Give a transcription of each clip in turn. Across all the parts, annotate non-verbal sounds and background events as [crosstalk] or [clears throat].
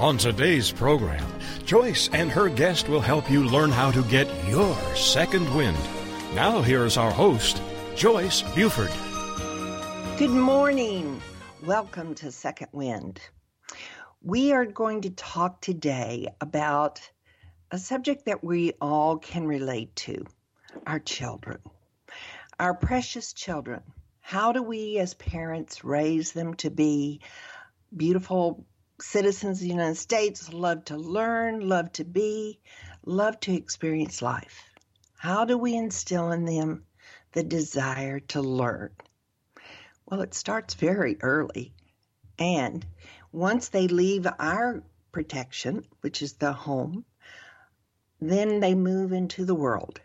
On today's program, Joyce and her guest will help you learn how to get your second wind. Now, here's our host, Joyce Buford. Good morning. Welcome to Second Wind. We are going to talk today about a subject that we all can relate to our children, our precious children. How do we as parents raise them to be beautiful citizens of the United States, love to learn, love to be, love to experience life? How do we instill in them the desire to learn? Well, it starts very early. And once they leave our protection, which is the home, then they move into the world.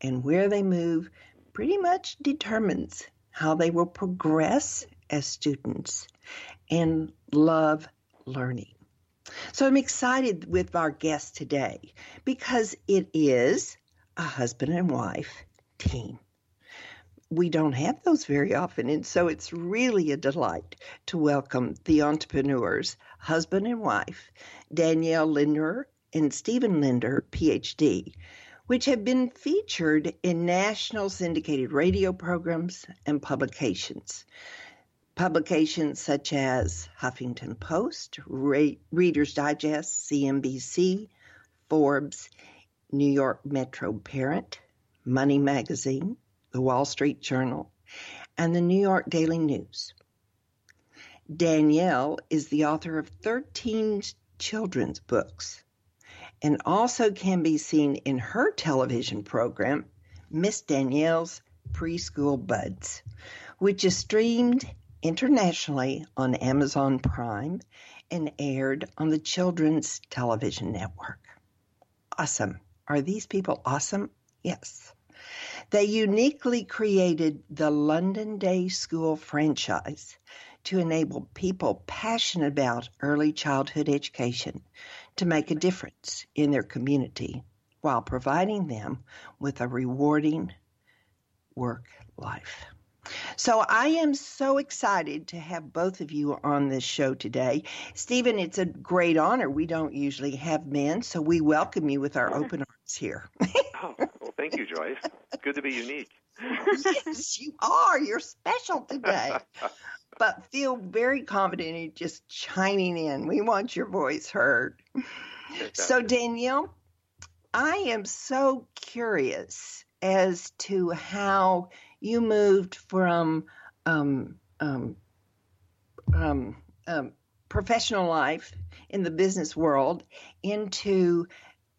And where they move pretty much determines how they will progress as students and love learning. So I'm excited with our guest today because it is a husband and wife team. We don't have those very often, and so it's really a delight to welcome the entrepreneurs, husband and wife, Danielle Lindner and Steven Lindner, PhD, which have been featured in national syndicated radio programs and publications publications such as Huffington Post, Ra- Reader's Digest, CNBC, Forbes, New York Metro Parent, Money Magazine, The Wall Street Journal, and the New York Daily News. Danielle is the author of 13 children's books and also can be seen in her television program, Miss Danielle's Preschool Buds, which is streamed internationally on Amazon Prime and aired on the Children's Television Network. Awesome. Are these people awesome? Yes. They uniquely created the London Day School franchise to enable people passionate about early childhood education to make a difference in their community while providing them with a rewarding work life. So I am so excited to have both of you on this show today. Steven, it's a great honor. We don't usually have men, so we welcome you with our [laughs] open arms here. oh, well, thank you, Joyce. Good to be unique. yes, you are. You're special today. [laughs] but feel very confident in just chiming in. We want your voice heard. So, Danielle, I am so curious as to how you moved from um, um, um, um, professional life in the business world into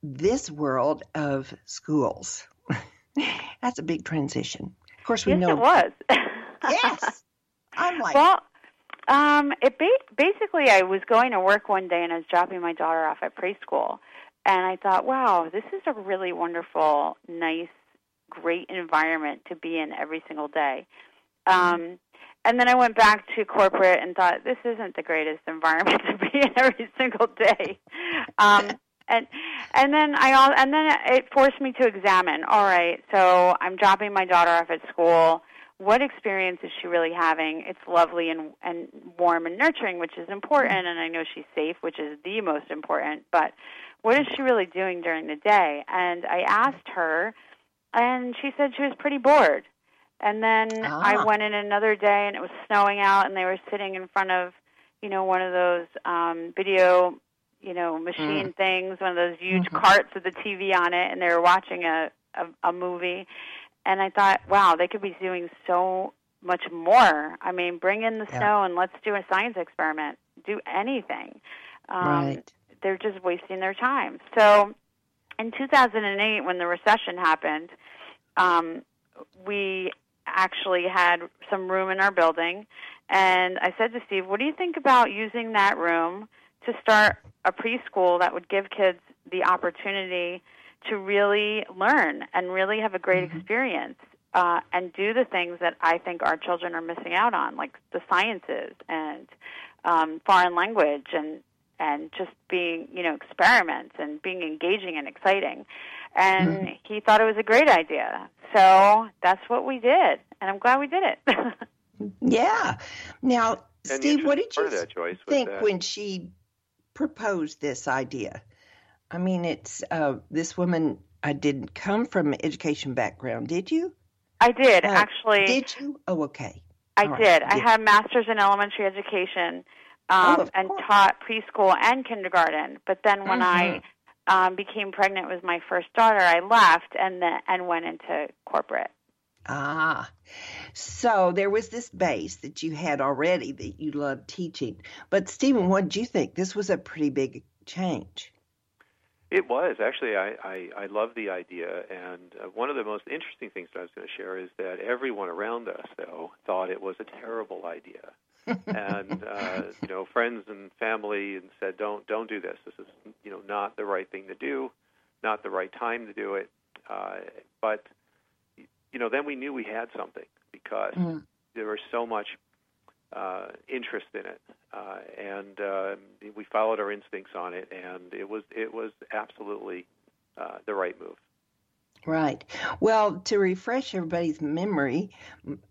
this world of schools. [laughs] That's a big transition. Of course, we yes, know it was. yes, [laughs] I'm like well. Um, it ba- basically, I was going to work one day and I was dropping my daughter off at preschool, and I thought, wow, this is a really wonderful, nice great environment to be in every single day. Um, and then I went back to corporate and thought this isn't the greatest environment [laughs] to be in every single day. Um, [laughs] and and then I all and then it forced me to examine. All right, so I'm dropping my daughter off at school. What experience is she really having? It's lovely and and warm and nurturing, which is important, and I know she's safe, which is the most important. But what is she really doing during the day? And I asked her and she said she was pretty bored. And then ah. I went in another day, and it was snowing out, and they were sitting in front of, you know, one of those um, video, you know, machine mm. things, one of those huge mm-hmm. carts with the TV on it, and they were watching a, a a movie. And I thought, wow, they could be doing so much more. I mean, bring in the yeah. snow and let's do a science experiment. Do anything. Um, right. They're just wasting their time. So in 2008, when the recession happened, um, we actually had some room in our building, and I said to Steve, "What do you think about using that room to start a preschool that would give kids the opportunity to really learn and really have a great mm-hmm. experience uh, and do the things that I think our children are missing out on, like the sciences and um, foreign language and and just being you know experiments and being engaging and exciting." And mm-hmm. he thought it was a great idea, so that's what we did, and I'm glad we did it. [laughs] yeah. Now, and Steve, what did you that, Joyce, think when she proposed this idea? I mean, it's uh, this woman. I didn't come from an education background. Did you? I did uh, actually. Did you? Oh, okay. I All did. Right. I had master's in elementary education um, oh, and taught preschool and kindergarten. But then when mm-hmm. I um, became pregnant with my first daughter, I left and then and went into corporate. Ah, so there was this base that you had already that you loved teaching. But Steven, what did you think? This was a pretty big change. It was actually. I I, I love the idea, and uh, one of the most interesting things that I was going to share is that everyone around us, though, thought it was a terrible idea, and uh, you know, friends and family, and said, "Don't don't do this. This is you know not the right thing to do, not the right time to do it." Uh, but you know, then we knew we had something because mm. there was so much uh, interest in it, uh, and uh, we followed our instincts on it, and it was it was absolutely uh, the right move. Right. Well, to refresh everybody's memory,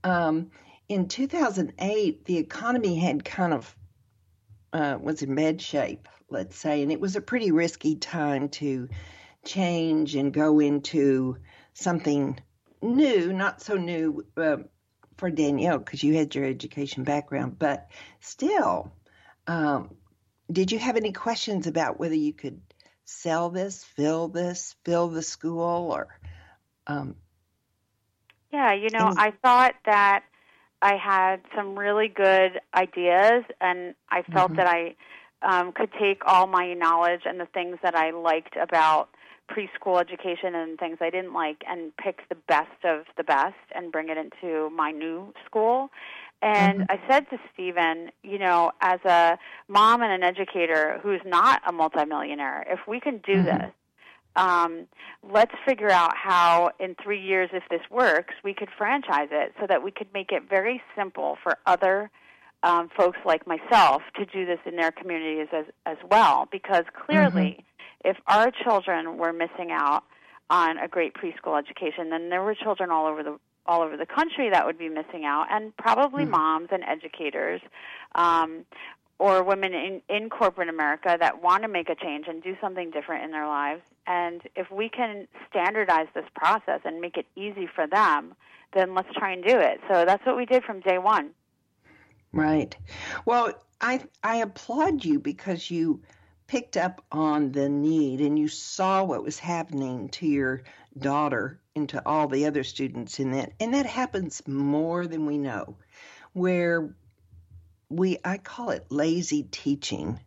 um, in 2008, the economy had kind of uh, was in bad shape, let's say, and it was a pretty risky time to change and go into something new, not so new, uh, for Danielle because you had your education background, but still, um, did you have any questions about whether you could sell this, fill this, fill the school, or? Um, yeah, you know, any- I thought that I had some really good ideas, and I felt mm-hmm. that I um, could take all my knowledge and the things that I liked about preschool education and things I didn't like and pick the best of the best and bring it into my new school. And mm-hmm. I said to Steven, you know, as a mom and an educator who's not a multimillionaire, if we can do mm-hmm. this, um, let's figure out how in three years, if this works, we could franchise it so that we could make it very simple for other um, folks like myself to do this in their communities as as well. Because clearly, mm-hmm if our children were missing out on a great preschool education, then there were children all over the all over the country that would be missing out, and probably mm moms and educators, um, or women in in corporate America that want to make a change and do something different in their lives. And if we can standardize this process and make it easy for them, then let's try and do it. So that's what we did from day one. Right. Well, I I applaud you because you picked up on the need and you saw what was happening to your daughter and to all the other students in that and that happens more than we know where we I call it lazy teaching.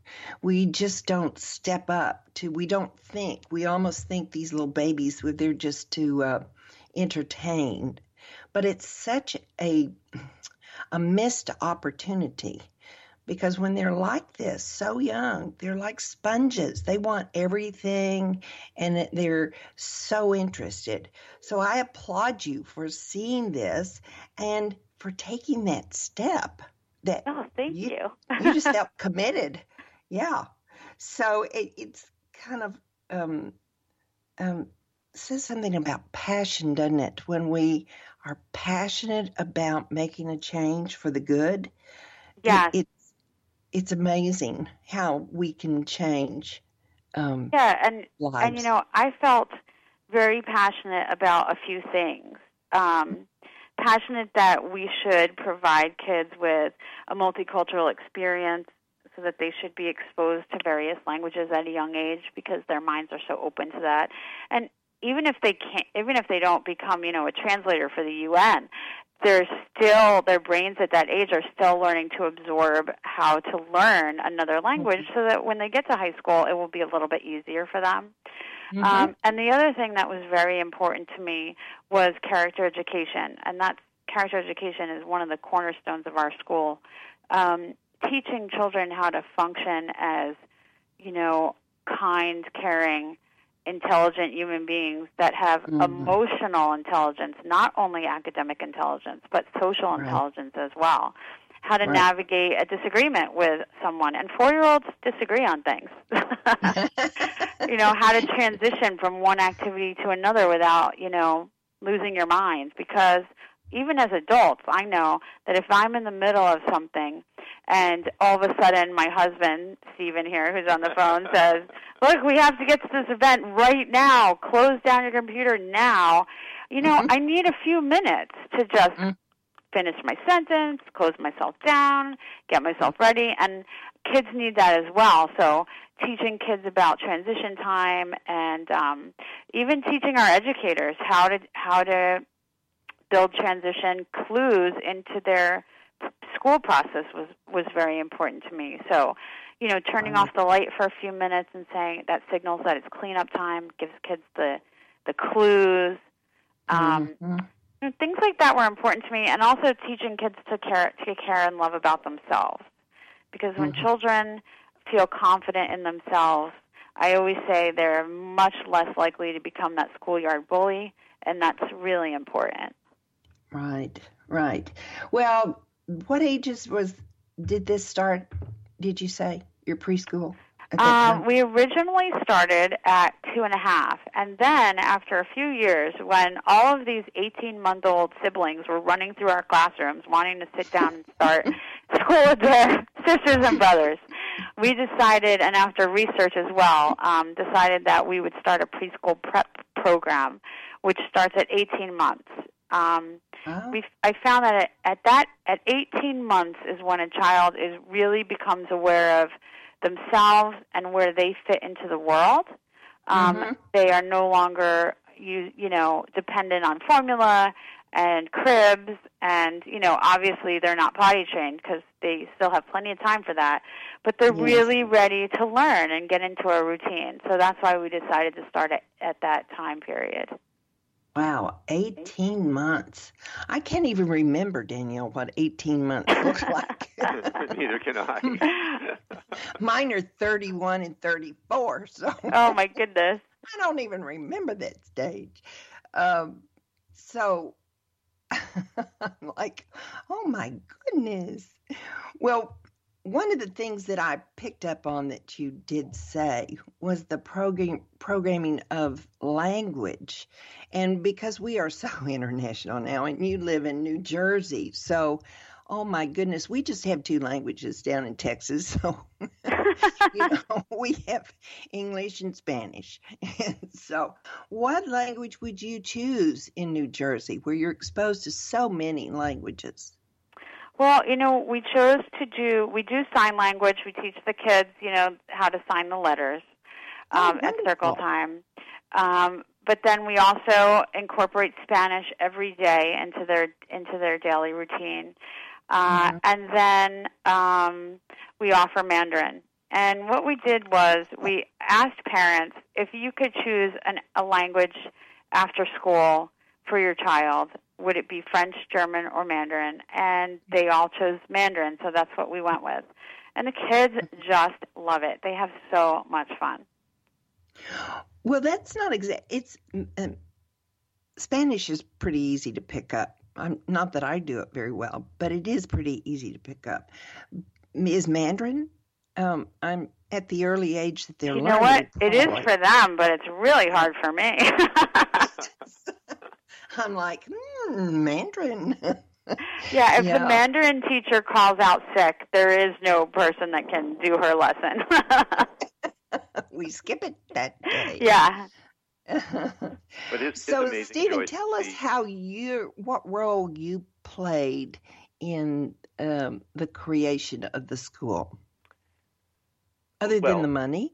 We just don't step up to we don't think. We almost think these little babies they're just to uh, entertain. But it's such a a missed opportunity because when they're like this, so young, they're like sponges. They want everything and they're so interested. So I applaud you for seeing this and for taking that step. That oh, thank you. You, you just [laughs] felt committed. Yeah. So it, it's kind of um, um, says something about passion, doesn't it? When we are passionate about making a change for the good, yeah, it, it's amazing how we can change. Um, yeah, and lives. and you know, I felt very passionate about a few things. Um, passionate that we should provide kids with a multicultural experience so that they should be exposed to various languages at a young age because their minds are so open to that. And even if they can't even if they don't become, you know, a translator for the UN, they're still their brains at that age are still learning to absorb how to learn another language mm-hmm. so that when they get to high school it will be a little bit easier for them Mm-hmm. Um, and the other thing that was very important to me was character education, and that's character education is one of the cornerstones of our school. Um, teaching children how to function as, you know, kind, caring, intelligent human beings that have mm-hmm. emotional intelligence, not only academic intelligence, but social right. intelligence as well. How to right. navigate a disagreement with someone. And four year olds disagree on things. [laughs] you know, how to transition from one activity to another without, you know, losing your mind. Because even as adults, I know that if I'm in the middle of something and all of a sudden my husband, Steven here, who's on the phone, [laughs] says, Look, we have to get to this event right now. Close down your computer now. You know, mm-hmm. I need a few minutes to just mm-hmm. Finish my sentence, close myself down, get myself ready. And kids need that as well. So teaching kids about transition time and um, even teaching our educators how to how to build transition clues into their school process was was very important to me. So, you know, turning off the light for a few minutes and saying that signals that it's cleanup time, gives kids the the clues. Um, mm-hmm. Things like that were important to me, and also teaching kids to care, to care and love about themselves. Because when mm-hmm. children feel confident in themselves, I always say they're much less likely to become that schoolyard bully, and that's really important. Right, right. Well, what ages was did this start? Did you say your preschool? Um, we originally started at two and a half, and then after a few years, when all of these 18 month old siblings were running through our classrooms wanting to sit down and start [laughs] school with their [laughs] sisters and brothers, we decided, and after research as well, um, decided that we would start a preschool prep program, which starts at 18 months. Um, oh. we I found that at, at that at 18 months is when a child is really becomes aware of themselves and where they fit into the world. Um, mm-hmm. They are no longer you you know dependent on formula and cribs and you know obviously they're not potty trained because they still have plenty of time for that but they're yes. really ready to learn and get into a routine so that's why we decided to start at, at that time period Wow, 18 months. I can't even remember, Danielle, what 18 months [laughs] looks like. [laughs] Neither can I. [laughs] Mine are 31 and 34, so. Oh, my goodness. I don't even remember that stage. Um, so I'm like, oh my goodness. Well, one of the things that I picked up on that you did say was the program, programming of language. And because we are [laughs] so international now, and you live in New Jersey, so oh my goodness, we just have two languages down in Texas. [laughs] So, you [laughs] know, we have English and Spanish. And so, what language would you choose in New Jersey where you're exposed to so many languages? Well, you know, we chose to do we do sign language. We teach the kids, you know, how to sign the letters oh, um, oh, at circle time. Um, but then we also incorporate Spanish every day into their into their daily routine. Uh, mm-hmm. And then um, we offer Mandarin. And what we did was we asked parents if you could choose an, a language after school for your child, would it be French, German, or Mandarin? And they all chose Mandarin, so that's what we went with. And the kids just love it. They have so much fun. Well, that's not exact. It's um, Spanish is pretty easy to pick up. I'm not that I do it very well, but it is pretty easy to pick up. Is Mandarin? Um, I'm at the early age that they're you learning. know what? It is for them, but it's really hard for me. [laughs] [laughs] I'm like, hmm, Mandarin. [laughs] yeah, if yeah. the Mandarin teacher calls out sick, there is no person that can do her lesson. [laughs] we skip it that day. Yeah. [laughs] but it's, so, it's Steven, tell us how you, what role you played in um, the creation of the school, other well, than the money.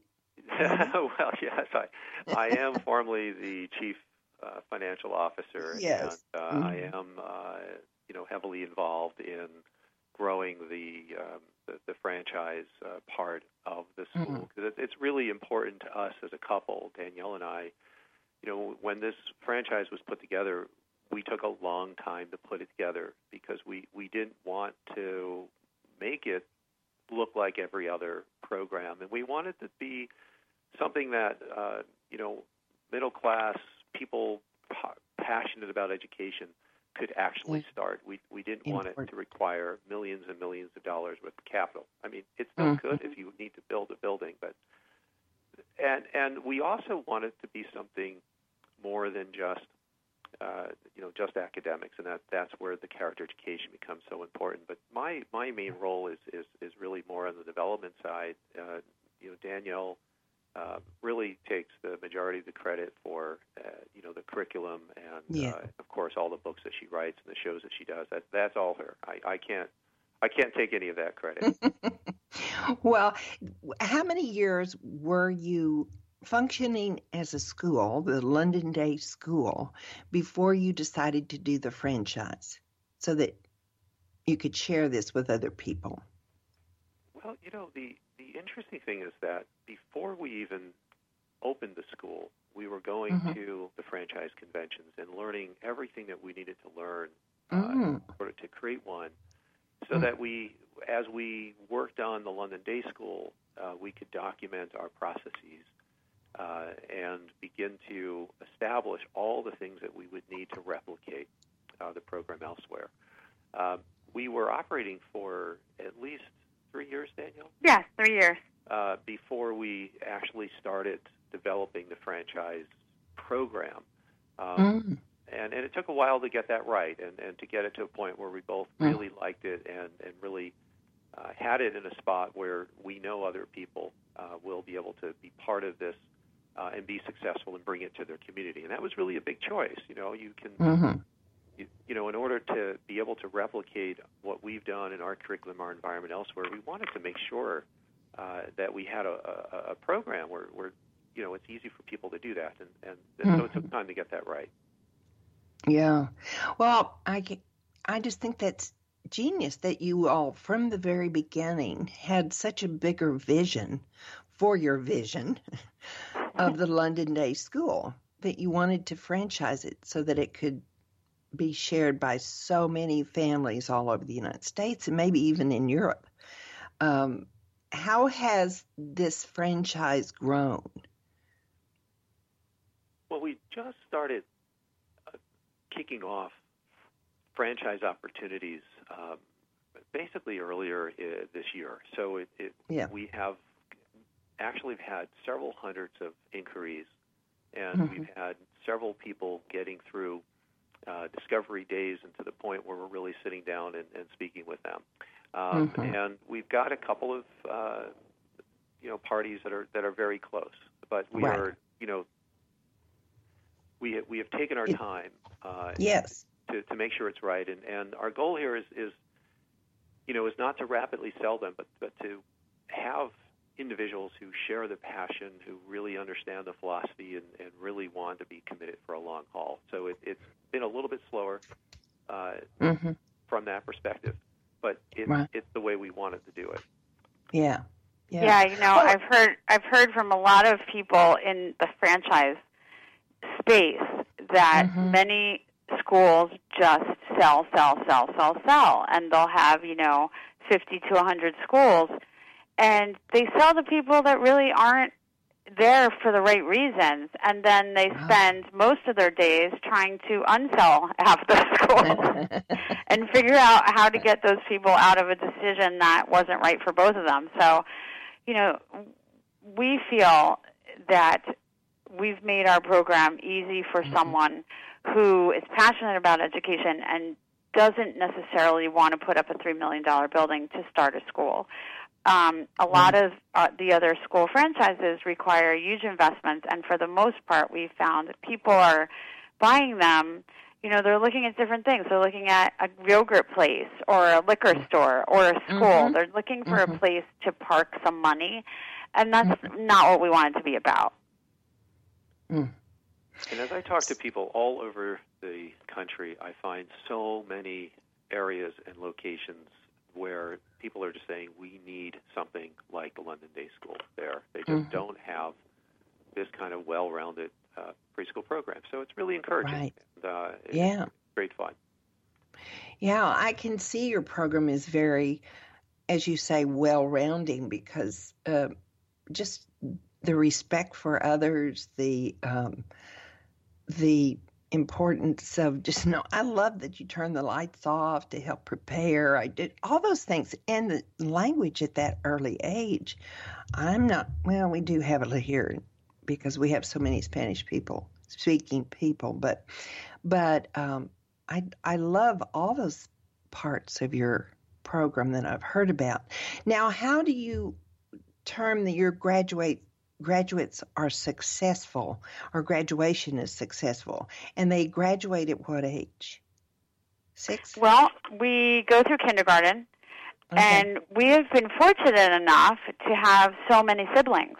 well, yes, I, I am formally the chief uh, financial officer, yes. and uh, mm-hmm. I am, uh, you know, heavily involved in growing the um, the, the franchise uh, part of the school because Mm-hmm. it, it's really important to us as a couple, Danielle and I. You know, when this franchise was put together, we took a long time to put it together because we we didn't want to make it look like every other program, and we wanted to be something that uh, you know middle class people pa- passionate about education could actually Yeah. start. We we didn't want it to require millions and millions of dollars worth of capital. I mean, it's still Mhm. good if you need to build a building, but and and we also want it to be something more than just uh, you know just academics, and that that's where the character education becomes so important. But my my main role is is is really more on the development side. Uh, you know, Danielle uh, really takes the majority of the credit for uh, you know the curriculum and Yeah. uh, of course all the books that she writes and the shows that she does. That that's all her. I, I can't I can't take any of that credit. [laughs] well, how many years were you functioning as a school, the London Day School, before you decided to do the franchise so that you could share this with other people? Well, you know, the the interesting thing is that before we even opened the school, we were going Mhm. to the franchise conventions and learning everything that we needed to learn uh, Mm. in order to create one, so Mm. that we, as we worked on the London Day School, uh, we could document our processes uh, and begin to establish all the things that we would need to replicate uh, the program elsewhere. Um, we were operating for at least three years, Danielle Yes, three years. uh, before we actually started developing the franchise program. Um, Mm. and, and it took a while to get that right and, and to get it to a point where we both Mm. really liked it and, and really uh, had it in a spot where we know other people uh, will be able to be part of this uh, and be successful and bring it to their community. And that was really a big choice. You know, you can hmm you, know, in order to be able to replicate what we've done in our curriculum, our environment elsewhere, we wanted to make sure uh, that we had a, a, a program where, where, you know, it's easy for people to do that, and, and, and so it took time to get that right. Yeah. Well, I, I just think that's genius that you all, from the very beginning, had such a bigger vision for your vision of the [laughs] London Day School that you wanted to franchise it so that it could be shared by so many families all over the United States and maybe even in Europe. Um, how has this franchise grown? Well, we just started uh, kicking off franchise opportunities um, basically earlier uh, this year. So it, it Yeah. we have actually had several hundreds of inquiries, and Mhm. we've had several people getting through uh, discovery days and to the point where we're really sitting down and, and speaking with them. Um, Mhm. And we've got a couple of uh, you know parties that are that are very close, but we Right. are you know we we have taken our time uh, Yes. to, to make sure it's right. And, and our goal here is, is, you know, is not to rapidly sell them, but, but to have individuals who share the passion, who really understand the philosophy, and, and really want to be committed for a long haul. So it, it's been a little bit slower uh, hmm from that perspective, but it, Right. it's the way we wanted to do it. Yeah. Yeah. you know, I've heard I've heard from a lot of people in the franchise space that Mhm. many schools just sell, sell, sell, sell, sell, and they'll have you know fifty to a hundred schools, and they sell to people that really aren't there for the right reasons, and then they Wow. spend most of their days trying to unsell half the [laughs] schools [laughs] and figure out how to get those people out of a decision that wasn't right for both of them. So, you know, we feel that we've made our program easy for Mhm. someone who is passionate about education and doesn't necessarily want to put up a $3 million building to start a school. Um, a lot of uh, the other school franchises require huge investments, and for the most part, we've found that people are buying them you know they're looking at different things. They're looking at a yogurt place or a liquor store or a school. Mhm. they're looking for Mhm. a place to park some money and that's not what we want it to be about. And as I talk to people all over the country, I find so many areas and locations where people are just saying we need something like the London Day School there. They just Mhm. don't have this kind of well-rounded uh, preschool program. So it's really encouraging. Right. And, uh, Yeah. great fun. Yeah, I can see your program is very, as you say, well rounding because uh, just the respect for others, the um, the importance of just know I love that you turn the lights off to help prepare. I did all those things and the language at that early age. I'm not well. We do have it here because we have so many Spanish people speaking people, but but um, I I love all those parts of your program that I've heard about. Now, how do you term that your graduate graduates are successful or graduation is successful and they graduate at what age? Six? Well, we go through kindergarten, Okay. and we have been fortunate enough to have so many siblings.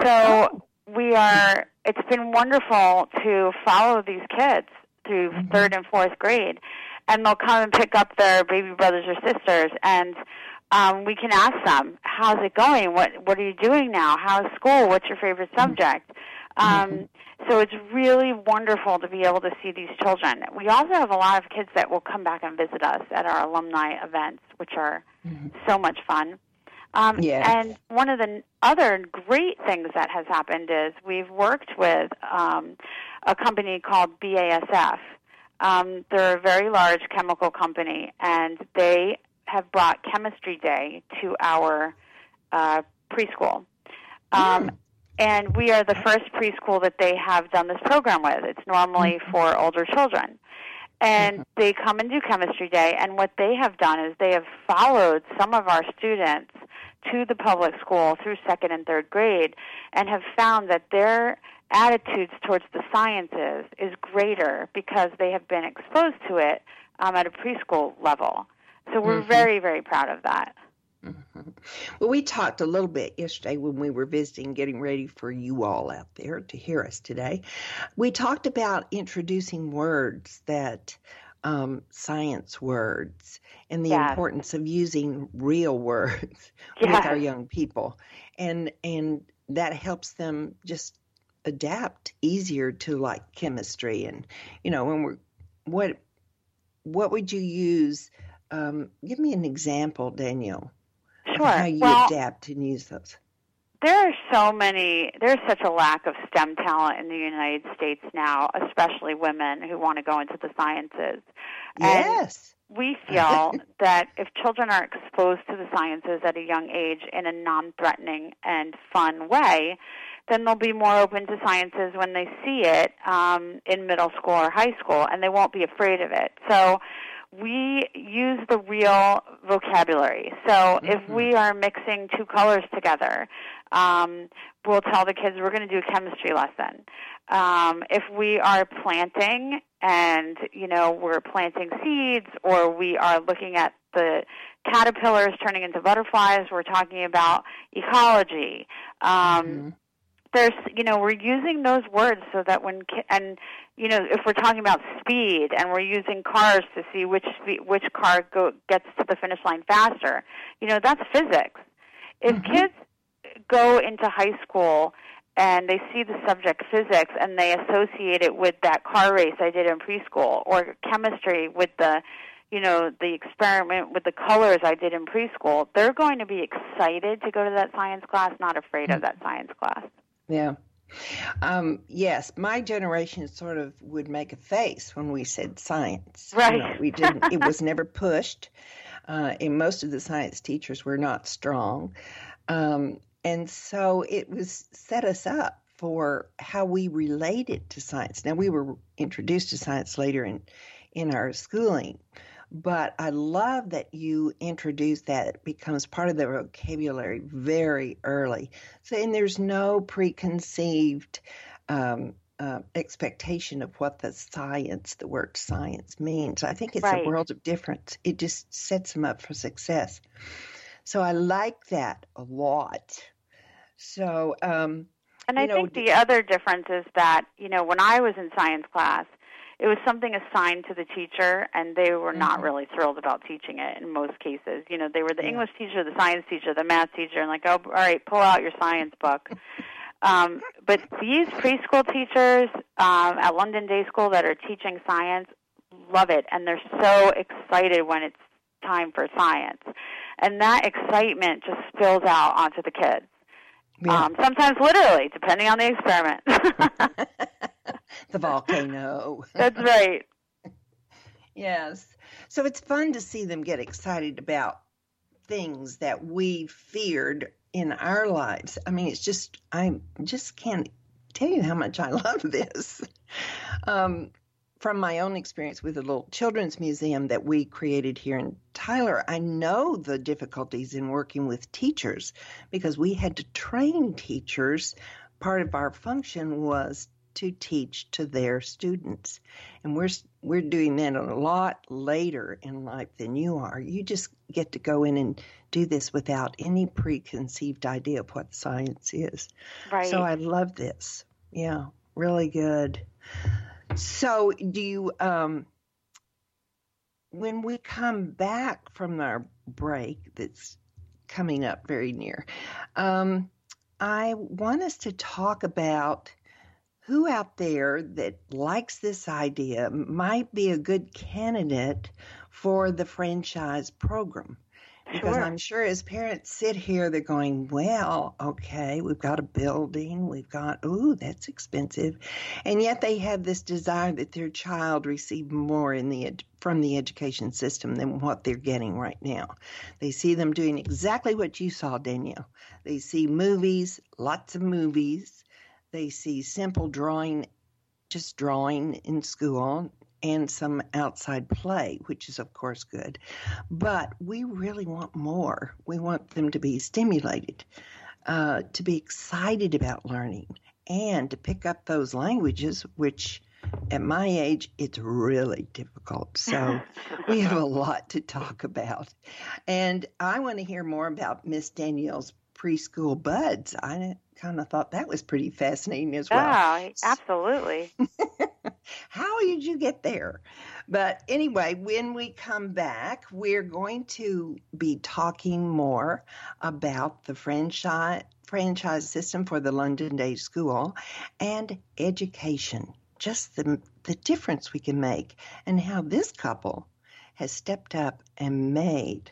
So Oh. we are. It's been wonderful to follow these kids through Mhm. third and fourth grade, and they'll come and pick up their baby brothers or sisters, and um, we can ask them, "How's it going? What What are you doing now? How's school? What's your favorite subject?" Um, so it's really wonderful to be able to see these children. We also have a lot of kids that will come back and visit us at our alumni events, which are Mhm. so much fun. Um, Yes. And one of the other great things that has happened is we've worked with um, a company called BASF. Um, they're a very large chemical company, and they have brought Chemistry Day to our uh, preschool. Um, Mm. And we are the first preschool that they have done this program with. It's normally Mhm. for older children. And Mhm. they come and do Chemistry Day, and what they have done is they have followed some of our students to the public school through second and third grade and have found that their attitudes towards the sciences is greater because they have been exposed to it um, at a preschool level. So we're Mhm. very, very proud of that. Mhm. Well, we talked a little bit yesterday when we were visiting, getting ready for you all out there to hear us today. We talked about introducing words that um, science words and the Yes. importance of using real words [laughs] with our young people, and and that helps them just adapt easier to like chemistry and you know when we're what what would you use? Um, give me an example, Danielle Sure. how you well, adapt and use those. there are so many there's such a lack of STEM talent in the United States now, especially women who want to go into the sciences. And Yes. we [laughs] feel that if children are exposed to the sciences at a young age in a non-threatening and fun way, then they'll be more open to sciences when they see it um, in middle school or high school, and they won't be afraid of it. So we use the real vocabulary. So if Mhm. we are mixing two colors together, um, we'll tell the kids we're going to do a chemistry lesson. Um, if we are planting and you know we're planting seeds, or we are looking at the caterpillars turning into butterflies, we're talking about ecology. Um, Mhm. there's you know we're using those words so that when ki- and you know if we're talking about speed and we're using cars to see which spe- which car go, gets to the finish line faster you know that's physics if Mhm. kids go into high school and they see the subject physics and they associate it with that car race I did in preschool or chemistry with the you know the experiment with the colors I did in preschool they're going to be excited to go to that science class not afraid of that science class Yeah. Um, yes, my generation sort of would make a face when we said science. You Right. know, we didn't. It was never pushed, uh, and most of the science teachers were not strong, um, and so it was set us up for how we related to science. Now we were introduced to science later in in our schooling, but I love that you introduce that it becomes part of the vocabulary very early. So, and there's no preconceived um, uh, expectation of what the science, the word science means. I think it's Right. a world of difference. It just sets them up for success. So I like that a lot. So, um, And I know, think the other difference is that, you know, when I was in science class, it was something assigned to the teacher, and they were not Mhm. really thrilled about teaching it in most cases. You know, they were the Yeah. English teacher, the science teacher, the math teacher, and like, oh, all right, pull out your science book. [laughs] Um, but these preschool teachers um, at London Day School that are teaching science love it, and they're so excited when it's time for science. And that excitement just spills out onto the kids. Yeah. Um, sometimes literally, depending on the experiment. [laughs] [laughs] the volcano. [laughs] That's right. Yes. So it's fun to see them get excited about things that we feared in our lives. I mean, it's just, I just can't tell you how much I love this. [laughs] Um, from my own experience with the little children's museum that we created here in Tyler, I know the difficulties in working with teachers because we had to train teachers. Part of our function was to teach to their students. And we're we're doing that a lot later in life than you are. You just get to go in and do this without any preconceived idea of what science is. Right. So I love this. Yeah, really good. So do you um when we come back from our break that's coming up very near, um, I want us to talk about who out there that likes this idea might be a good candidate for the franchise program. Because Sure. I'm sure as parents sit here, they're going, well, okay, we've got a building, we've got, ooh, that's expensive. And yet they have this desire that their child receive more in the ed- from the education system than what they're getting right now. They see them doing exactly what you saw, Danielle. They see movies, lots of movies. They see simple drawing, just drawing in school, and some outside play, which is, of course, good. But we really want more. We want them to be stimulated, uh, to be excited about learning, and to pick up those languages, which at my age, it's really difficult. So [laughs] we have a lot to talk about. And I want to hear more about Miss Danielle's preschool buds. I kind of thought that was pretty fascinating as well. Yeah, absolutely. [laughs] How did you get there? But anyway, when we come back, we're going to be talking more about the franchise franchise system for the London Day School and education. Just the the difference we can make and how this couple has stepped up and made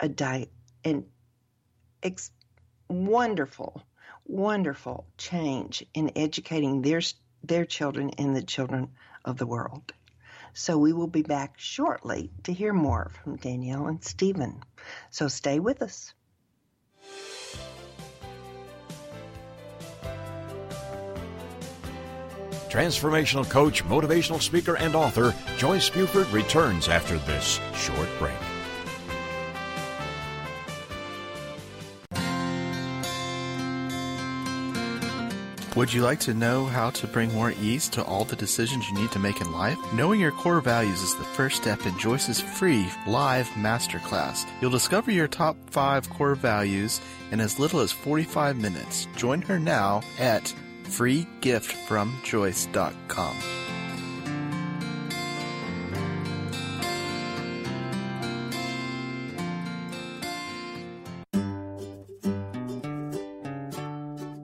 a di- an ex- wonderful wonderful change in educating their their children and the children of the world. So we will be back shortly to hear more from Danielle and Steven. So stay with us. Transformational coach, motivational speaker, and author Joyce Buford returns after this short break. Would you like to know how to bring more ease to all the decisions you need to make in life? Knowing your core values is the first step in Joyce's free live masterclass. You'll discover your top five core values in as little as 45 minutes. Join her now at freegiftfromjoyce.com.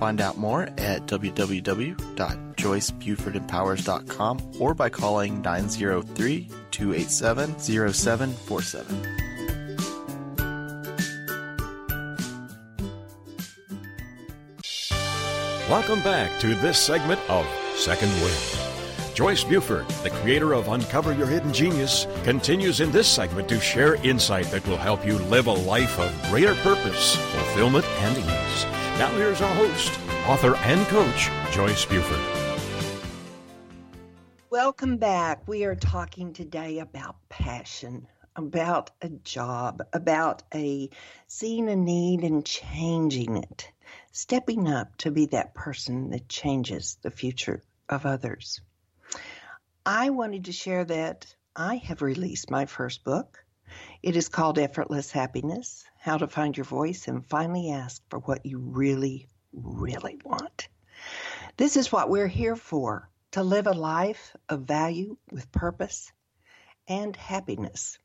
Find out more at www.joycebufordempowers.com or by calling 903 287 0747. Welcome back to this segment of Second Wind. Joyce Buford, the creator of Uncover Your Hidden Genius, continues in this segment to share insight that will help you live a life of greater purpose, fulfillment, and ease. Now here's our host, author and coach, Joyce Buford. Welcome back. We are talking today about passion, about a job, about a seeing a need and changing it, stepping up to be that person that changes the future of others. I wanted to share that I have released my first book. It is called Effortless Happiness How to Find Your Voice and Finally Ask for What You Really, Really Want. This is what we're here for to live a life of value with purpose and happiness.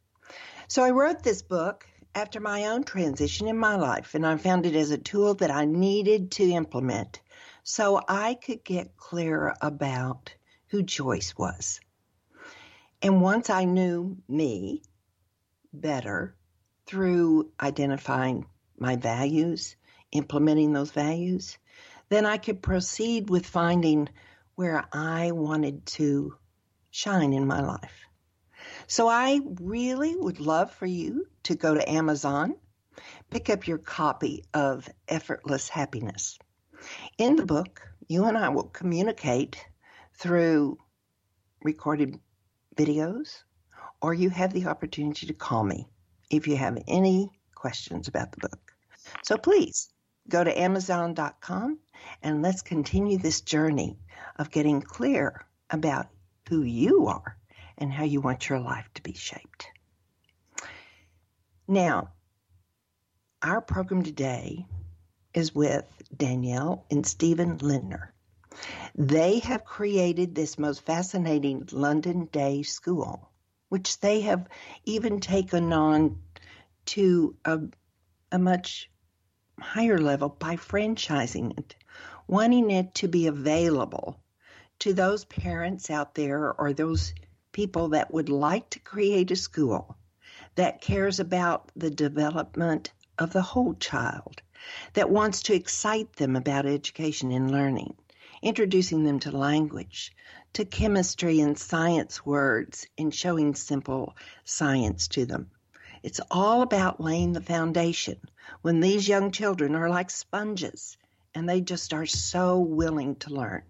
So I wrote this book after my own transition in my life, and I found it as a tool that I needed to implement so I could get clear about who Joyce was. And once I knew me better through identifying my values, implementing those values, then I could proceed with finding where I wanted to shine in my life. So I really would love for you to go to Amazon, pick up your copy of Effortless Happiness. In the book, you and I will communicate through recorded videos, or you have the opportunity to call me if you have any questions about the book. So please go to Amazon.com and let's continue this journey of getting clear about who you are and how you want your life to be shaped. Now, our program today is with Danielle and Steven Lindner. They have created this most fascinating London Day School, which they have even taken on to a, a much higher level by franchising it, wanting it to be available to those parents out there or those people that would like to create a school that cares about the development of the whole child, that wants to excite them about education and learning, introducing them to language, to chemistry and science words, and showing simple science to them. It's all about laying the foundation when these young children are like sponges and they just are so willing to learn,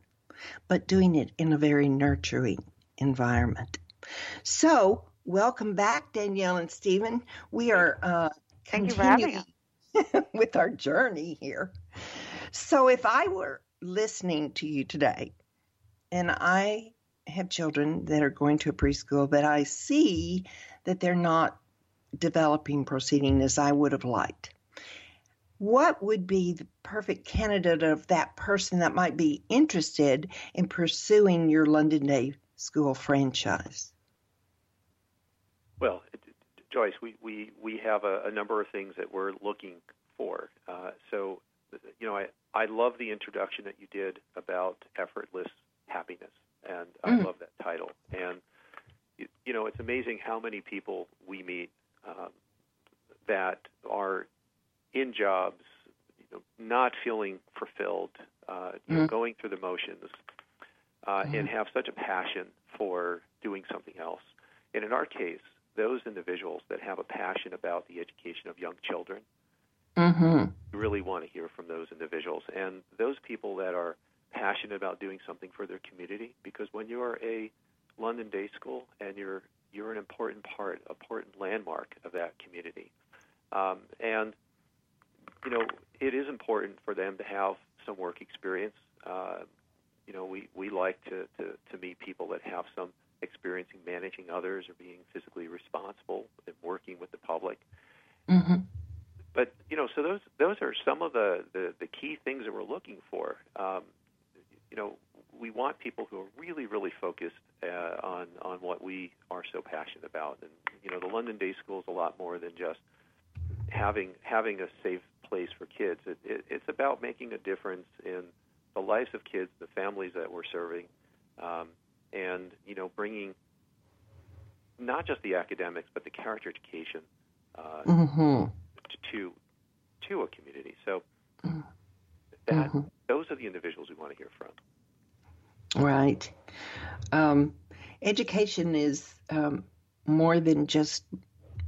but doing it in a very nurturing environment. So, welcome back, Danielle and Steven. We are uh, Thank having [laughs] with our journey here. So, if I were listening to you today and I have children that are going to a preschool but I see that they're not developing proceeding as I would have liked. What would be the perfect candidate of that person that might be interested in pursuing your London Day School franchise? Well, Joyce, we, we, we have a, a number of things that we're looking for. Uh, so, you know, I, I love the introduction that you did about effortless happiness, and I mm. love that title. And, you, you know, it's amazing how many people we meet um, that are in jobs, you know, not feeling fulfilled, uh, you know, mm-hmm. going through the motions, uh, mm-hmm. and have such a passion for doing something else. And in our case, those individuals that have a passion about the education of young children, mm-hmm. really want to hear from those individuals and those people that are passionate about doing something for their community. Because when you are a London Day School and you're you're an important part, important landmark of that community. Um, and you know, it is important for them to have some work experience. Uh, you know, we, we like to, to, to meet people that have some experience in managing others or being physically responsible and working with the public. Mm-hmm. But you know, so those those are some of the, the, the key things that we're looking for. Um, you know, we want people who are really, really focused uh, on on what we are so passionate about. And you know, the London Day School is a lot more than just having having a safe place for kids. It, it, it's about making a difference in the lives of kids, the families that we're serving, um, and you know, bringing not just the academics but the character education uh, mm-hmm. To to a community. So mm-hmm. that mm-hmm. those are the individuals we want to hear from. Right. Um, education is um, more than just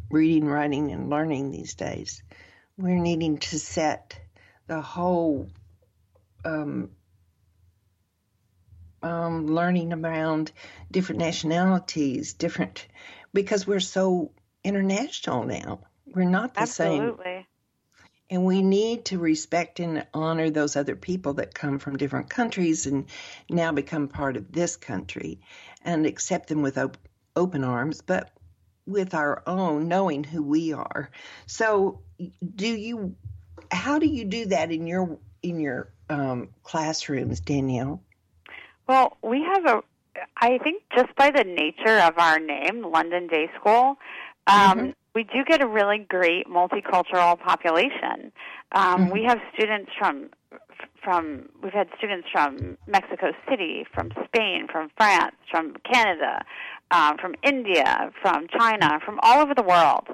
reading, writing, and learning these days. We're needing to set the whole um, um, learning around different nationalities, different because we're so international now. We're not the Absolutely. same. Absolutely. And we need to respect and honor those other people that come from different countries and now become part of this country and accept them with op- open arms, but with our own, knowing who we are. So, do you? How do you do that in your in your um, classrooms, Danielle? Well, we have a, I think just by the nature of our name, London Day School, um, Mhm. We do get a really great multicultural population. Um, Mhm. We have students from from we've had students from Mexico City, from Spain, from France, from Canada, um, from India, from China, from all over the world.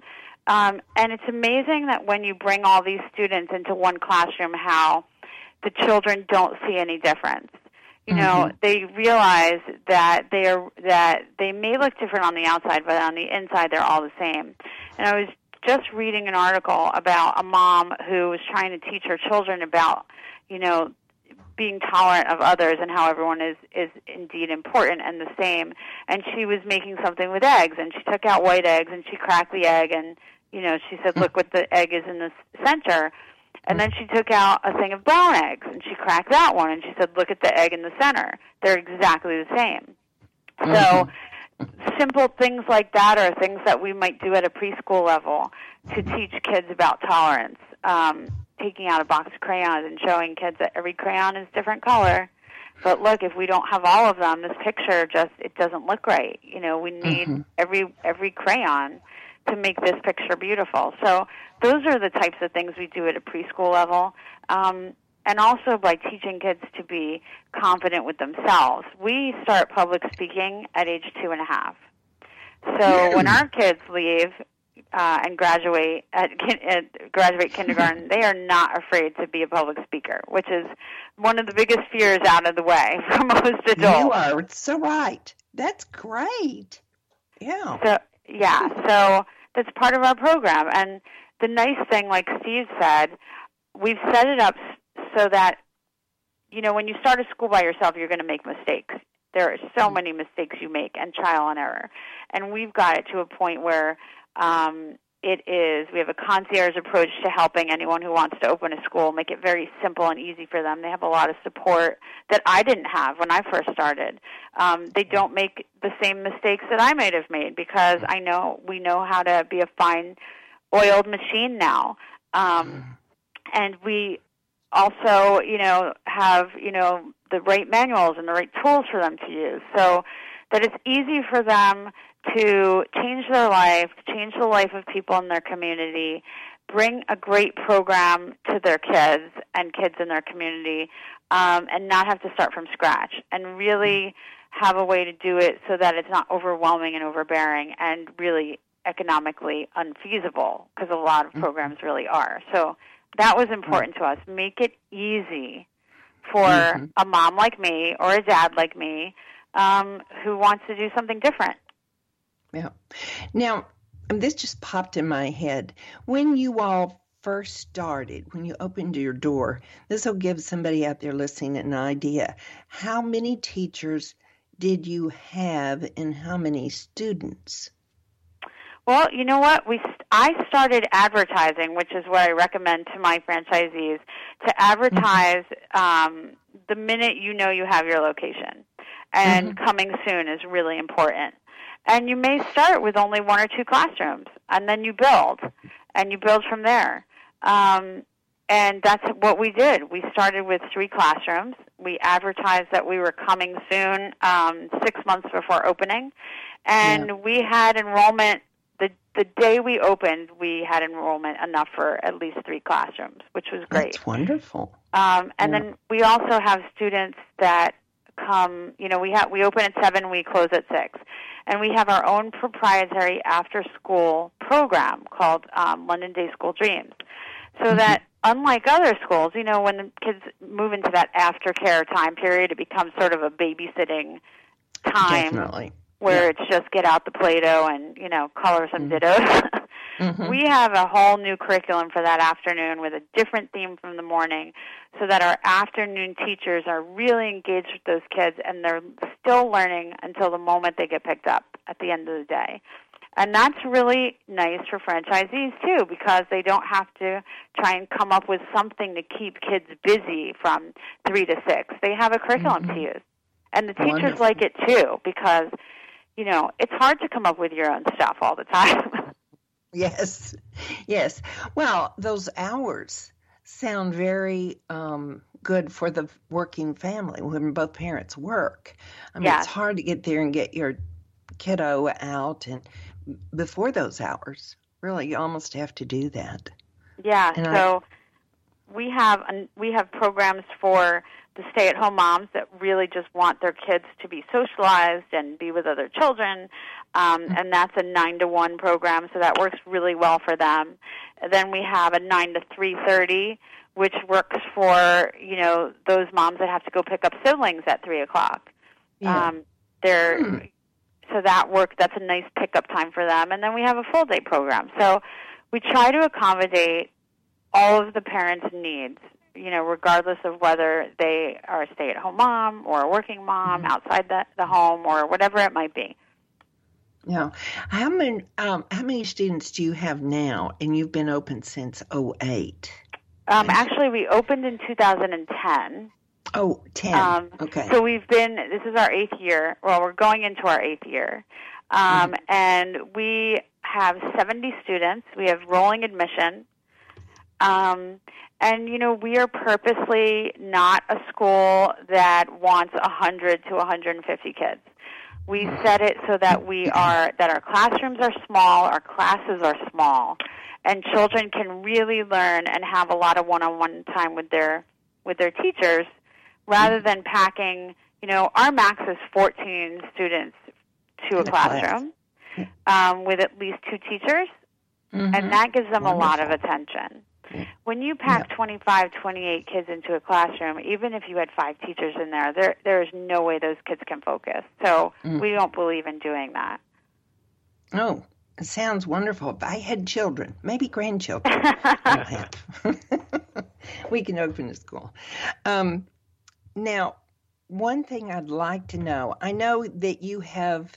Um, and it's amazing that when you bring all these students into one classroom, how the children don't see any difference. You know, Mhm. they realize that they are that they may look different on the outside, but on the inside they're all the same. And I was just reading an article about a mom who was trying to teach her children about, you know, being tolerant of others and how everyone is is indeed important and the same. And she was making something with eggs, and she took out white eggs and she cracked the egg, and you know, she said, "Look what the egg is in the center." And then she took out a thing of brown eggs and she cracked that one, and she said, "Look at the egg in the center; they're exactly the same." So simple things like that are things that we might do at a preschool level to teach kids about tolerance. Um, taking out a box of crayons and showing kids that every crayon is different color. But look, if we don't have all of them, this picture just it doesn't look right. You know, we need Mhm. every every crayon to make this picture beautiful. So those are the types of things we do at a preschool level. Um, and also by teaching kids to be confident with themselves. We start public speaking at age two and a half. So when our kids leave uh, and graduate at, at graduate kindergarten, [laughs] they are not afraid to be a public speaker, which is one of the biggest fears out of the way [laughs] for most adults. You are so right. That's great. Yeah. So yeah, so that's part of our program. And the nice thing, like Steve said, we've set it up so that you know when you start a school by yourself, you're going to make mistakes. There are so many mistakes you make and trial and error. And we've got it to a point where um, it is we have a concierge approach to helping anyone who wants to open a school, make it very simple and easy for them. They have a lot of support that I didn't have when I first started. Um, they don't make the same mistakes that I might have made because I know we know how to be a fine oiled machine now. Um, and we also, you know, have, you know, the right manuals and the right tools for them to use. So that it's easy for them to change their life, change the life of people in their community, bring a great program to their kids and kids in their community, um, and not have to start from scratch, and really have a way to do it so that it's not overwhelming and overbearing and really economically unfeasible, because a lot of programs really are. So that was important to us. Make it easy for Mhm. a mom like me or a dad like me um, who wants to do something different. Yeah. Now, this just popped in my head. When you all first started, when you opened your door, this will give somebody out there listening an idea. How many teachers did you have and how many students? Well, you know what? We I started advertising, which is what I recommend to my franchisees to advertise um, the minute you know you have your location, and coming soon is really important. And you may start with only one or two classrooms, and then you build, and you build from there. Um, and that's what we did. We started with three classrooms. We advertised that we were coming soon, um, six months before opening, and Yeah. we had enrollment the the day we opened. We had enrollment enough for at least three classrooms, which was great. That's wonderful. Um, and Yeah. then we also have students that come. You know, we have we open at seven, we close at six, and we have our own proprietary after school program called um, London Day School Dreams. So Mm-hmm. that unlike other schools, you know, when the kids move into that aftercare time period, it becomes sort of a babysitting time Definitely. where Yeah. it's just get out the Play-Doh and you know color some Mhm. dittos. [laughs] Mm-hmm. We have a whole new curriculum for that afternoon with a different theme from the morning so that our afternoon teachers are really engaged with those kids and they're still learning until the moment they get picked up at the end of the day. And that's really nice for franchisees too because they don't have to try and come up with something to keep kids busy from 3 to 6. They have a curriculum Mhm. to use. And the teachers Wonderful. like it too because you know, it's hard to come up with your own stuff all the [laughs] time. Yes, yes. Well, those hours sound very um, good for the working family when both parents work. I mean, Yes. it's hard to get there and get your kiddo out and before those hours. Really, you almost have to do that. Yeah, And I- so we have we have programs for the stay-at-home moms that really just want their kids to be socialized and be with other children, um, and that's a nine to one program, so that works really well for them. And then we have a nine to three thirty, which works for you know those moms that have to go pick up siblings at three o'clock. Yeah. Um, they're Hmm. so that work that's a nice pickup time for them and then we have a full day program so we try to accommodate all of the parents needs you know regardless of whether they are a stay at home mom or a working mom outside the, the home or whatever it might be yeah. How many um, how many students do you have now? And you've been open since 08. um, actually we opened in 2010 Oh, 10. Um, okay. So we've been, this is our eighth year. Well, we're going into our eighth year. Um, And we have 70 students. We have rolling admission. Um, and, you know, we are purposely not a school that wants 100 to 150 kids. We set it so that we are, that our classrooms are small, our classes are small, and children can really learn and have a lot of one-on-one time with their, with their teachers rather than packing, you know, our max is 14 students to a class. classroom um, with at least two teachers, Mhm. and that gives them a lot of attention. Yeah. When you pack 25, 28 kids into a classroom, even if you had five teachers in there, there there is no way those kids can focus. So Mm. we don't believe in doing that. Oh, it sounds wonderful. If I had children, maybe grandchildren, I don't have. [laughs] we can open a school. Um, now, one thing I'd like to know, I know that you have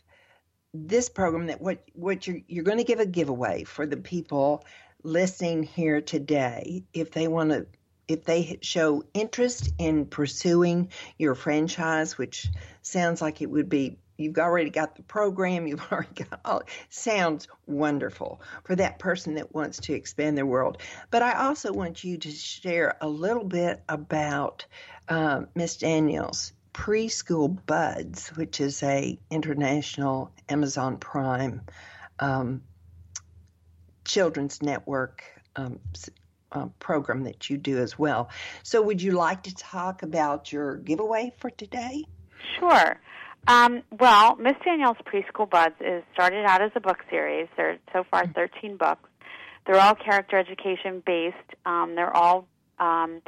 this program that what what you're you're going to give a giveaway for the people listening here today if they want to if they show interest in pursuing your franchise which sounds like it would be you've already got the program you've [laughs] already got all sounds wonderful for that person that wants to expand their world. But i also want you to share a little bit about um, miss Danielle's preschool buds which is a international amazon prime um, children's network um, uh, program that you do as well so would you like to talk about your giveaway for today Sure. Um, well, Miss Danielle's Preschool Buds is started out as a book series. There are so far 13 books. They're all character education based. Um, they're all um,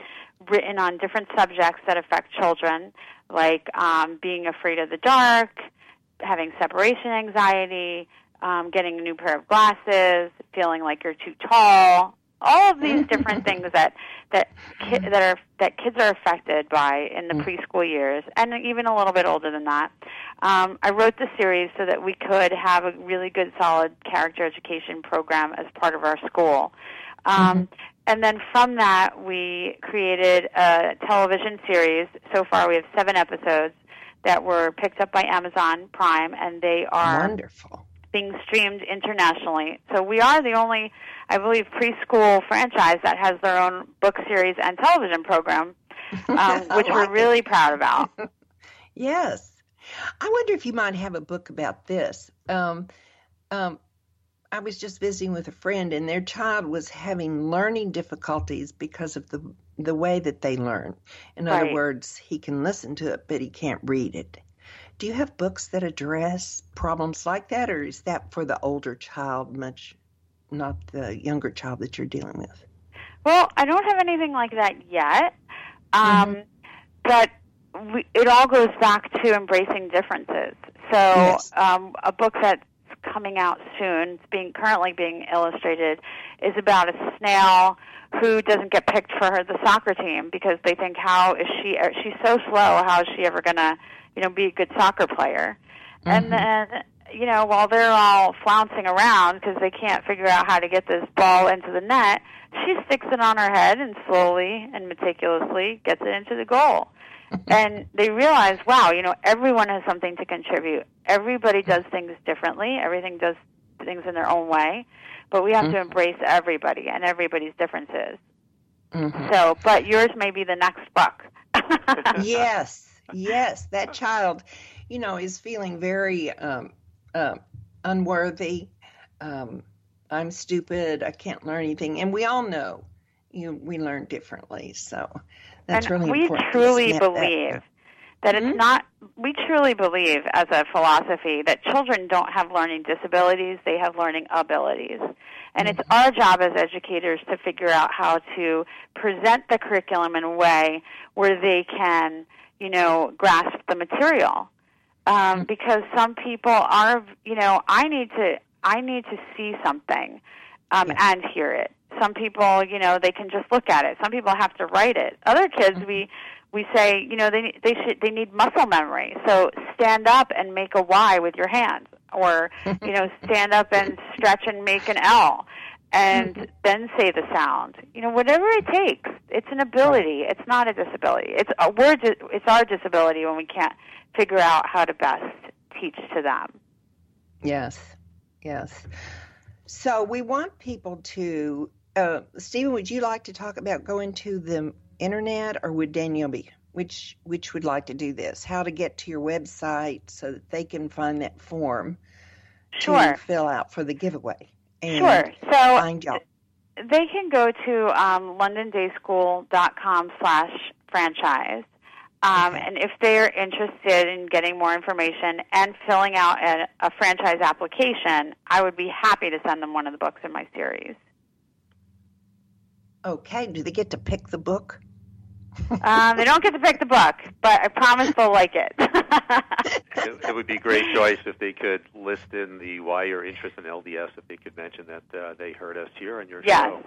written on different subjects that affect children, like um, being afraid of the dark, having separation anxiety, um, getting a new pair of glasses, feeling like you're too tall. All of these [laughs] different things that that ki- that are that kids are affected by in the preschool years, and even a little bit older than that. Um, I wrote the series so that we could have a really good, solid character education program as part of our school. Um, And then from that, we created a television series. So far, we have seven episodes that were picked up by Amazon Prime, and they are wonderful being streamed internationally. So we are the only, I believe, preschool franchise that has their own book series and television program, [laughs] um, which we're like it. really proud about. [laughs] Yes. I wonder if you might have a book about this. Um, um, I was just visiting with a friend, and their child was having learning difficulties because of the the way that they learn. In other words, he can listen to it, but he can't read it. Do you have books that address problems like that, or is that for the older child, much not the younger child that you're dealing with? Well, I don't have anything like that yet, um, but we, it all goes back to embracing differences. So, Yes. um, a book that's coming out soon. It's being currently being illustrated. Is about a snail who doesn't get picked for her, the soccer team because they think how is she? She's so slow. How is she ever gonna, you know, be a good soccer player? And mm-hmm. then you know, while they're all flouncing around because they can't figure out how to get this ball into the net, she sticks it on her head and slowly and meticulously gets it into the goal. Mm-hmm. and they realize, wow, you know, everyone has something to contribute. Everybody mm-hmm. does things differently. Everything does things in their own way, but we have to embrace everybody and everybody's differences. Mhm. So, but yours may be the next book. [laughs] yes, yes, that child, you know, is feeling very um, um unworthy. Um, I'm stupid. I can't learn anything, and we all know, you we learn differently. So that's and really we important. to truly that believe up. that Mhm. it's not we truly believe as a philosophy that children don't have learning disabilities they have learning abilities and it's our job as educators to figure out how to present the curriculum in a way where they can you know grasp the material. Um, because some people are you know i need to i need to see something um, and hear it. Some people you know they can just look at it. Some people have to write it. Other kids we we say you know they they should they need muscle memory. So stand up and make a y with your hands or you know [laughs] stand up and stretch and make an l and then say the sound you know whatever it takes it's an ability it's not a disability it's a we're it's our disability when we can't figure out how to best teach to them Yes, yes. So we want people to. Uh, Steven, would you like to talk about going to the internet, or would Danielle be? Which which would like to do this? How to get to your website so that they can find that form sure to fill out for the giveaway. And sure so Find they can go to um, londondayschool.com slash franchise um, Okay. and if they're interested in getting more information and filling out a, a franchise application i would be happy to send them one of the books in my series Okay. Do they get to pick the book? Um, they don't get to pick the book but i promise they'll like it it, it would be great choice if they could list in the why you're interested in LDS if they could mention that uh, they heard us here on your Yes. show.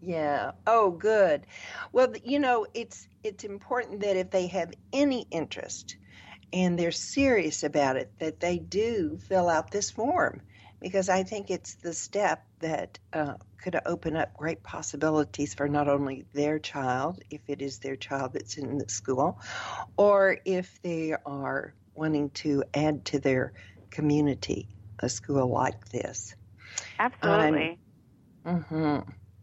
Yeah. Oh, good. Well, you know, it's it's important that if they have any interest and they're serious about it, that they do fill out this form because I think it's the step that uh, could open up great possibilities for not only their child, if it is their child that's in the school, or if they are wanting to add to their community a school like this. absolutely hmm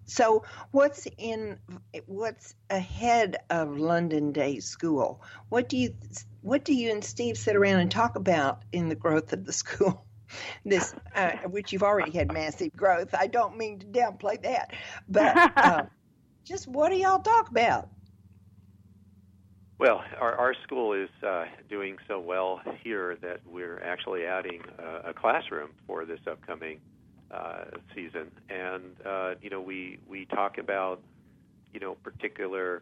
So, what's in what's ahead of London Day School? What do you what do you and Steve sit around and talk about in the growth of the [laughs] school? This, uh, which you've already had massive growth. I don't mean to downplay that, but um, [laughs] just what do y'all talk about? Well, our, our school is uh, doing so well here that we're actually adding uh, a classroom for this upcoming uh, season, and uh, you know we we talk about you know particular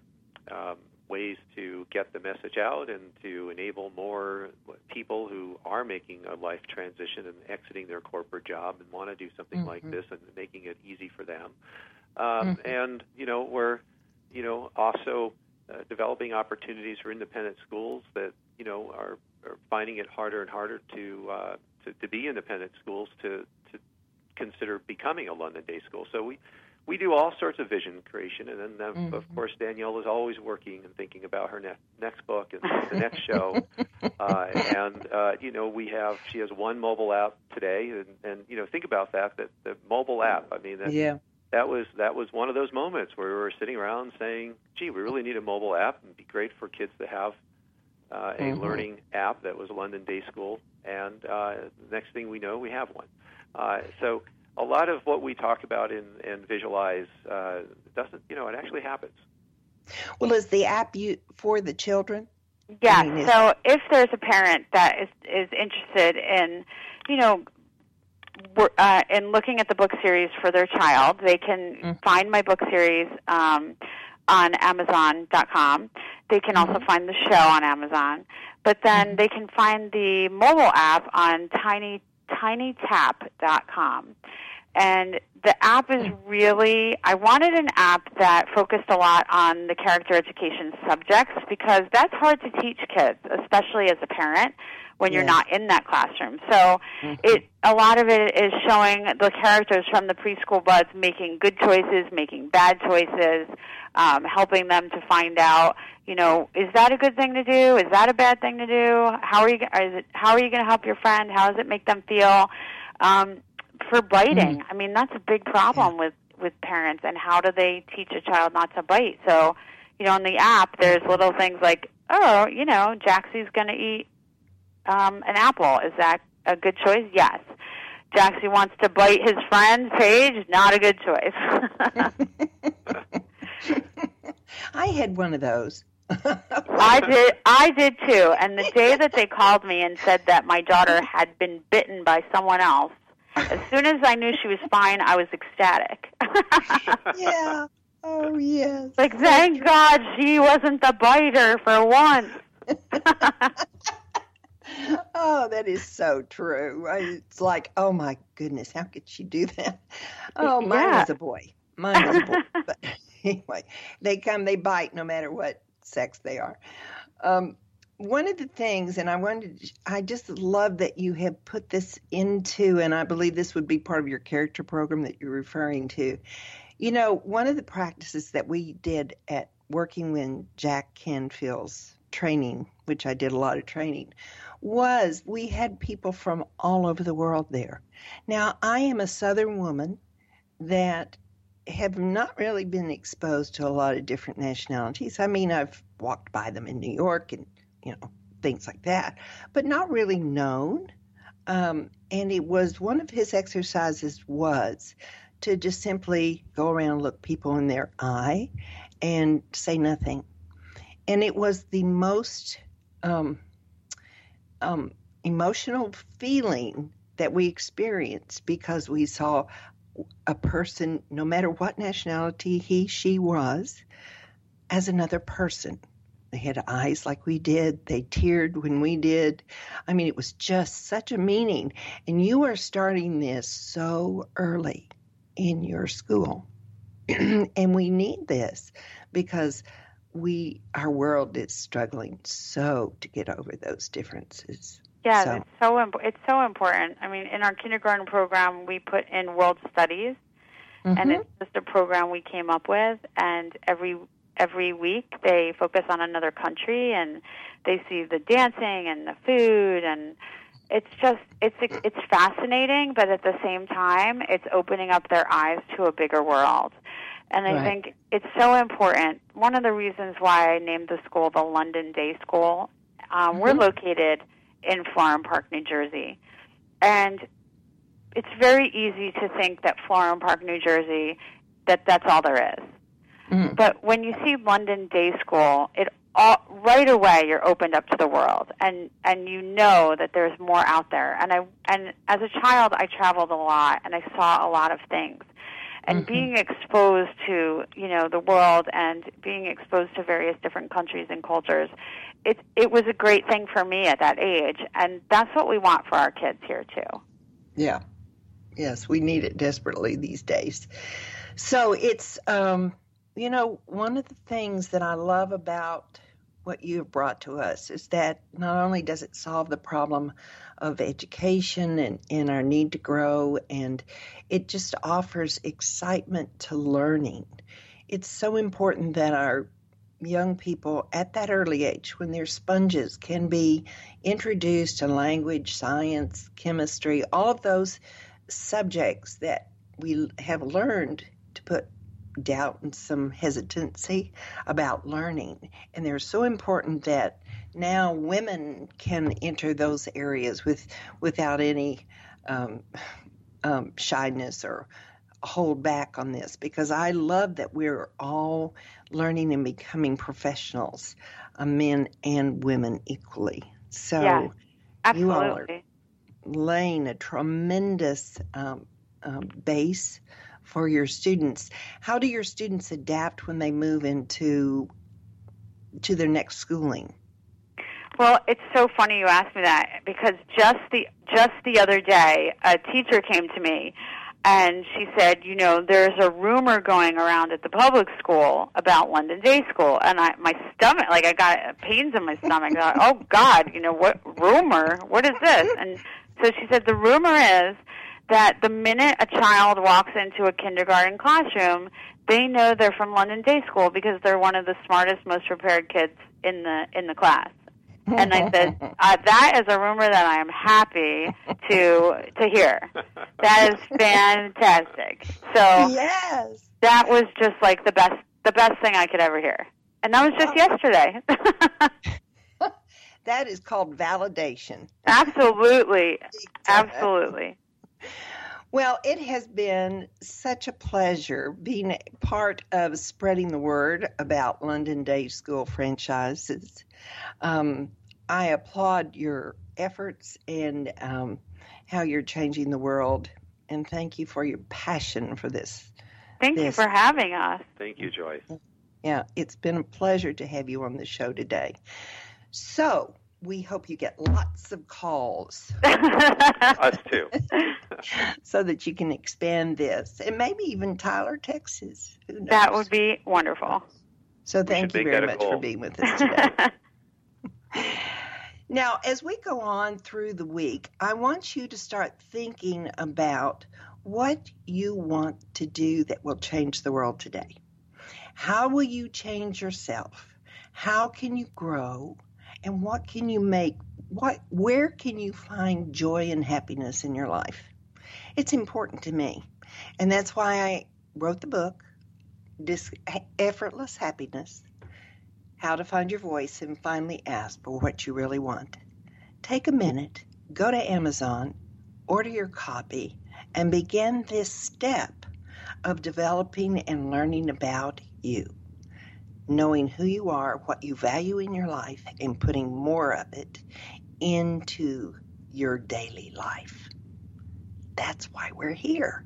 um, ways to get the message out and to enable more people who are making a life transition and exiting their corporate job and want to do something like Mhm. this and making it easy for them. Um, And you know we're you know also uh, developing opportunities for independent schools that you know are, are finding it harder and harder to, uh, to to be independent schools to to consider becoming a London Day school. So we we do all sorts of vision creation, and then of Mhm. course Danielle is always working and thinking about her ne- next book and the [laughs] next show. Uh, and uh, you know we have she has one mobile app today, and, and you know think about that that the mobile app. I mean that Yeah. that was that was one of those moments where we were sitting around saying, "Gee, we really need a mobile app, and it'd be great for kids to have uh, a Mhm. learning app that was London Day School." And uh, next thing we know, we have one. Uh, so a lot of what we talk about and, and visualize uh, doesn't, you know, it actually happens. Well, is the app you for the children? Yeah. I mean, so if there's a parent that is is interested in, you know, wor- uh, in looking at the book series for their child, they can Mm. find my book series um, on Amazon.com. They can also find the show on Amazon, but then they can find the mobile app on tinytap.com. And the app is really, I wanted an app that focused a lot on the character education subjects because that's hard to teach kids, especially as a parent when you're Yes. not in that classroom. So it a lot of it is showing the characters from the preschool buds making good choices, making bad choices, um, helping them to find out, you know, is that a good thing to do? Is that a bad thing to do? How are you? Is it, how are you going to help your friend? How does it make them feel? Um, for biting, I mean, that's a big problem with with parents. And how do they teach a child not to bite? So, you know, in the app, there's little things like, oh, you know, Jaxie's going to eat um, an apple. Is that a good choice? Yes. Jaxie wants to bite his friend Paige. Not a good choice. [laughs] I had one of those. [laughs] I did. I did too. And the day that they called me and said that my daughter had been bitten by someone else, as soon as I knew she was fine, I was ecstatic. [laughs] yeah. Oh yes. like, thank God she wasn't the biter for once. [laughs] Oh, that is so true. It's like, oh my goodness, how could she do that? Oh, mine Yeah. was a boy. Mine was a boy. but [laughs] anyway, they come, they bite no matter what sex they are. Um, one of the things, and I wanted, I just love that you have put this into, and I believe this would be part of your character program that you're referring to. You know, one of the practices that we did at working with Jack Canfield's training, which I did a lot of training, was we had people from all over the world there. Now, I am a Southern woman that have not really been exposed to a lot of different nationalities. I mean, I've walked by them in New York and, you know, things like that, but not really known. Um, and it was one of his exercises was to just simply go around look people in their eye and say nothing. And it was the most um, um, emotional feeling that we experienced because we saw a person, no matter what nationality he, she was, as another person. They had eyes like we did. They teared when we did. I mean, it was just such a meaning. And you are starting this so early in your school. [clears throat] and we need this because we our world is struggling so to get over those differences. Yeah, So- it's so imp- it's so important. I mean, in our kindergarten program, we put in world studies, and Mhm. it's just a program we came up with. And every every week, they focus on another country, and they see the dancing and the food, and it's just it's it's fascinating. But at the same time, it's opening up their eyes to a bigger world. And I Right. think it's so important. One of the reasons why I named the school the London Day School, um, we're Mhm. located in Florham Park, New Jersey. And it's very easy to think that Florham Park, New Jersey, that that's all there is. Mhm. But when you see London Day School, it all, right away you're opened up to the world, and and you know that there's more out there. And I and as a child, I traveled a lot, and I saw a lot of things. And Mhm. being exposed to you know the world and being exposed to various different countries and cultures, it it was a great thing for me at that age, and that's what we want for our kids here too. Yeah. Yes, we need it desperately these days. So it's, um, you know, one of the things that I love about what you have brought to us is that not only does it solve the problem of education and, and our need to grow, and it just offers excitement to learning. It's so important that our young people at that early age, when they're sponges, can be introduced to language, science, chemistry, all of those subjects that we have learned to put doubt and some hesitancy about learning. And they're so important that now women can enter those areas with without any um, um, shyness or hold back on this because I love that we're all learning and becoming professionals, uh, men and women equally. So Yes, you all are laying a tremendous um, um, base for your students. How do your students adapt when they move into to their next schooling? Well, it's so funny you asked me that because just the just the other day, a teacher came to me and she said, you know, there's a rumor going around at the public school about London Day School, and I my stomach, like I got pains in my stomach. I thought, oh God, you know what rumor? What is this? And so she said the rumor is that the minute a child walks into a kindergarten classroom, they know they're from London Day School because they're one of the smartest, most prepared kids in the in the class. And I said, [laughs] uh, that is a rumor that I am happy to to hear. That is fantastic. So yes, that was just like the best the best thing I could ever hear. And that was just yesterday. [laughs] that is called validation. Absolutely. [laughs] Absolutely. Well, it has been such a pleasure being part of spreading the word about London Day School franchises. Um, I applaud your efforts and um, how you're changing the world, and thank you for your passion for this. Thank this. you for having us. Thank you, Joyce. Yeah, it's been a pleasure to have you on the show today. So, we hope you get lots of calls. [laughs] Us too. [laughs] so that you can expand this. And maybe even Tyler, Texas. Who knows? That would be wonderful. So thank you very much for being with us today. [laughs] now, as we go on through the week, I want you to start thinking about what you want to do that will change the world today. How will you change yourself? How can you grow? And what can you make what where can you find joy and happiness in your life? It's important to me. And that's why i wrote the book this effortless happiness how to find your voice and finally ask for what you really want. Take a minute go to amazon order your copy and begin this step of developing and learning about you knowing who you are, what you value in your life, and putting more of it into your daily life. That's why we're here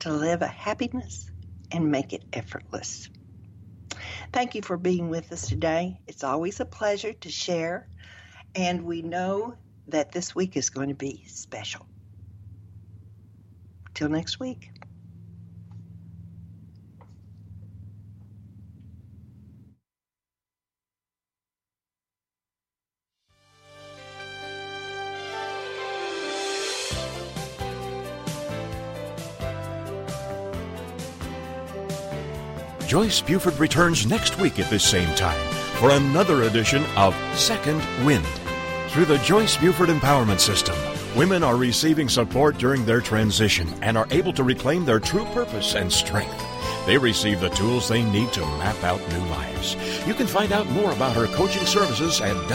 to live a happiness and make it effortless. Thank you for being with us today. It's always a pleasure to share, and we know that this week is going to be special. Till next week. Joyce Buford returns next week at this same time for another edition of Second Wind. Through the Joyce Buford Empowerment System, women are receiving support during their transition and are able to reclaim their true purpose and strength. They receive the tools they need to map out new lives. You can find out more about her coaching services at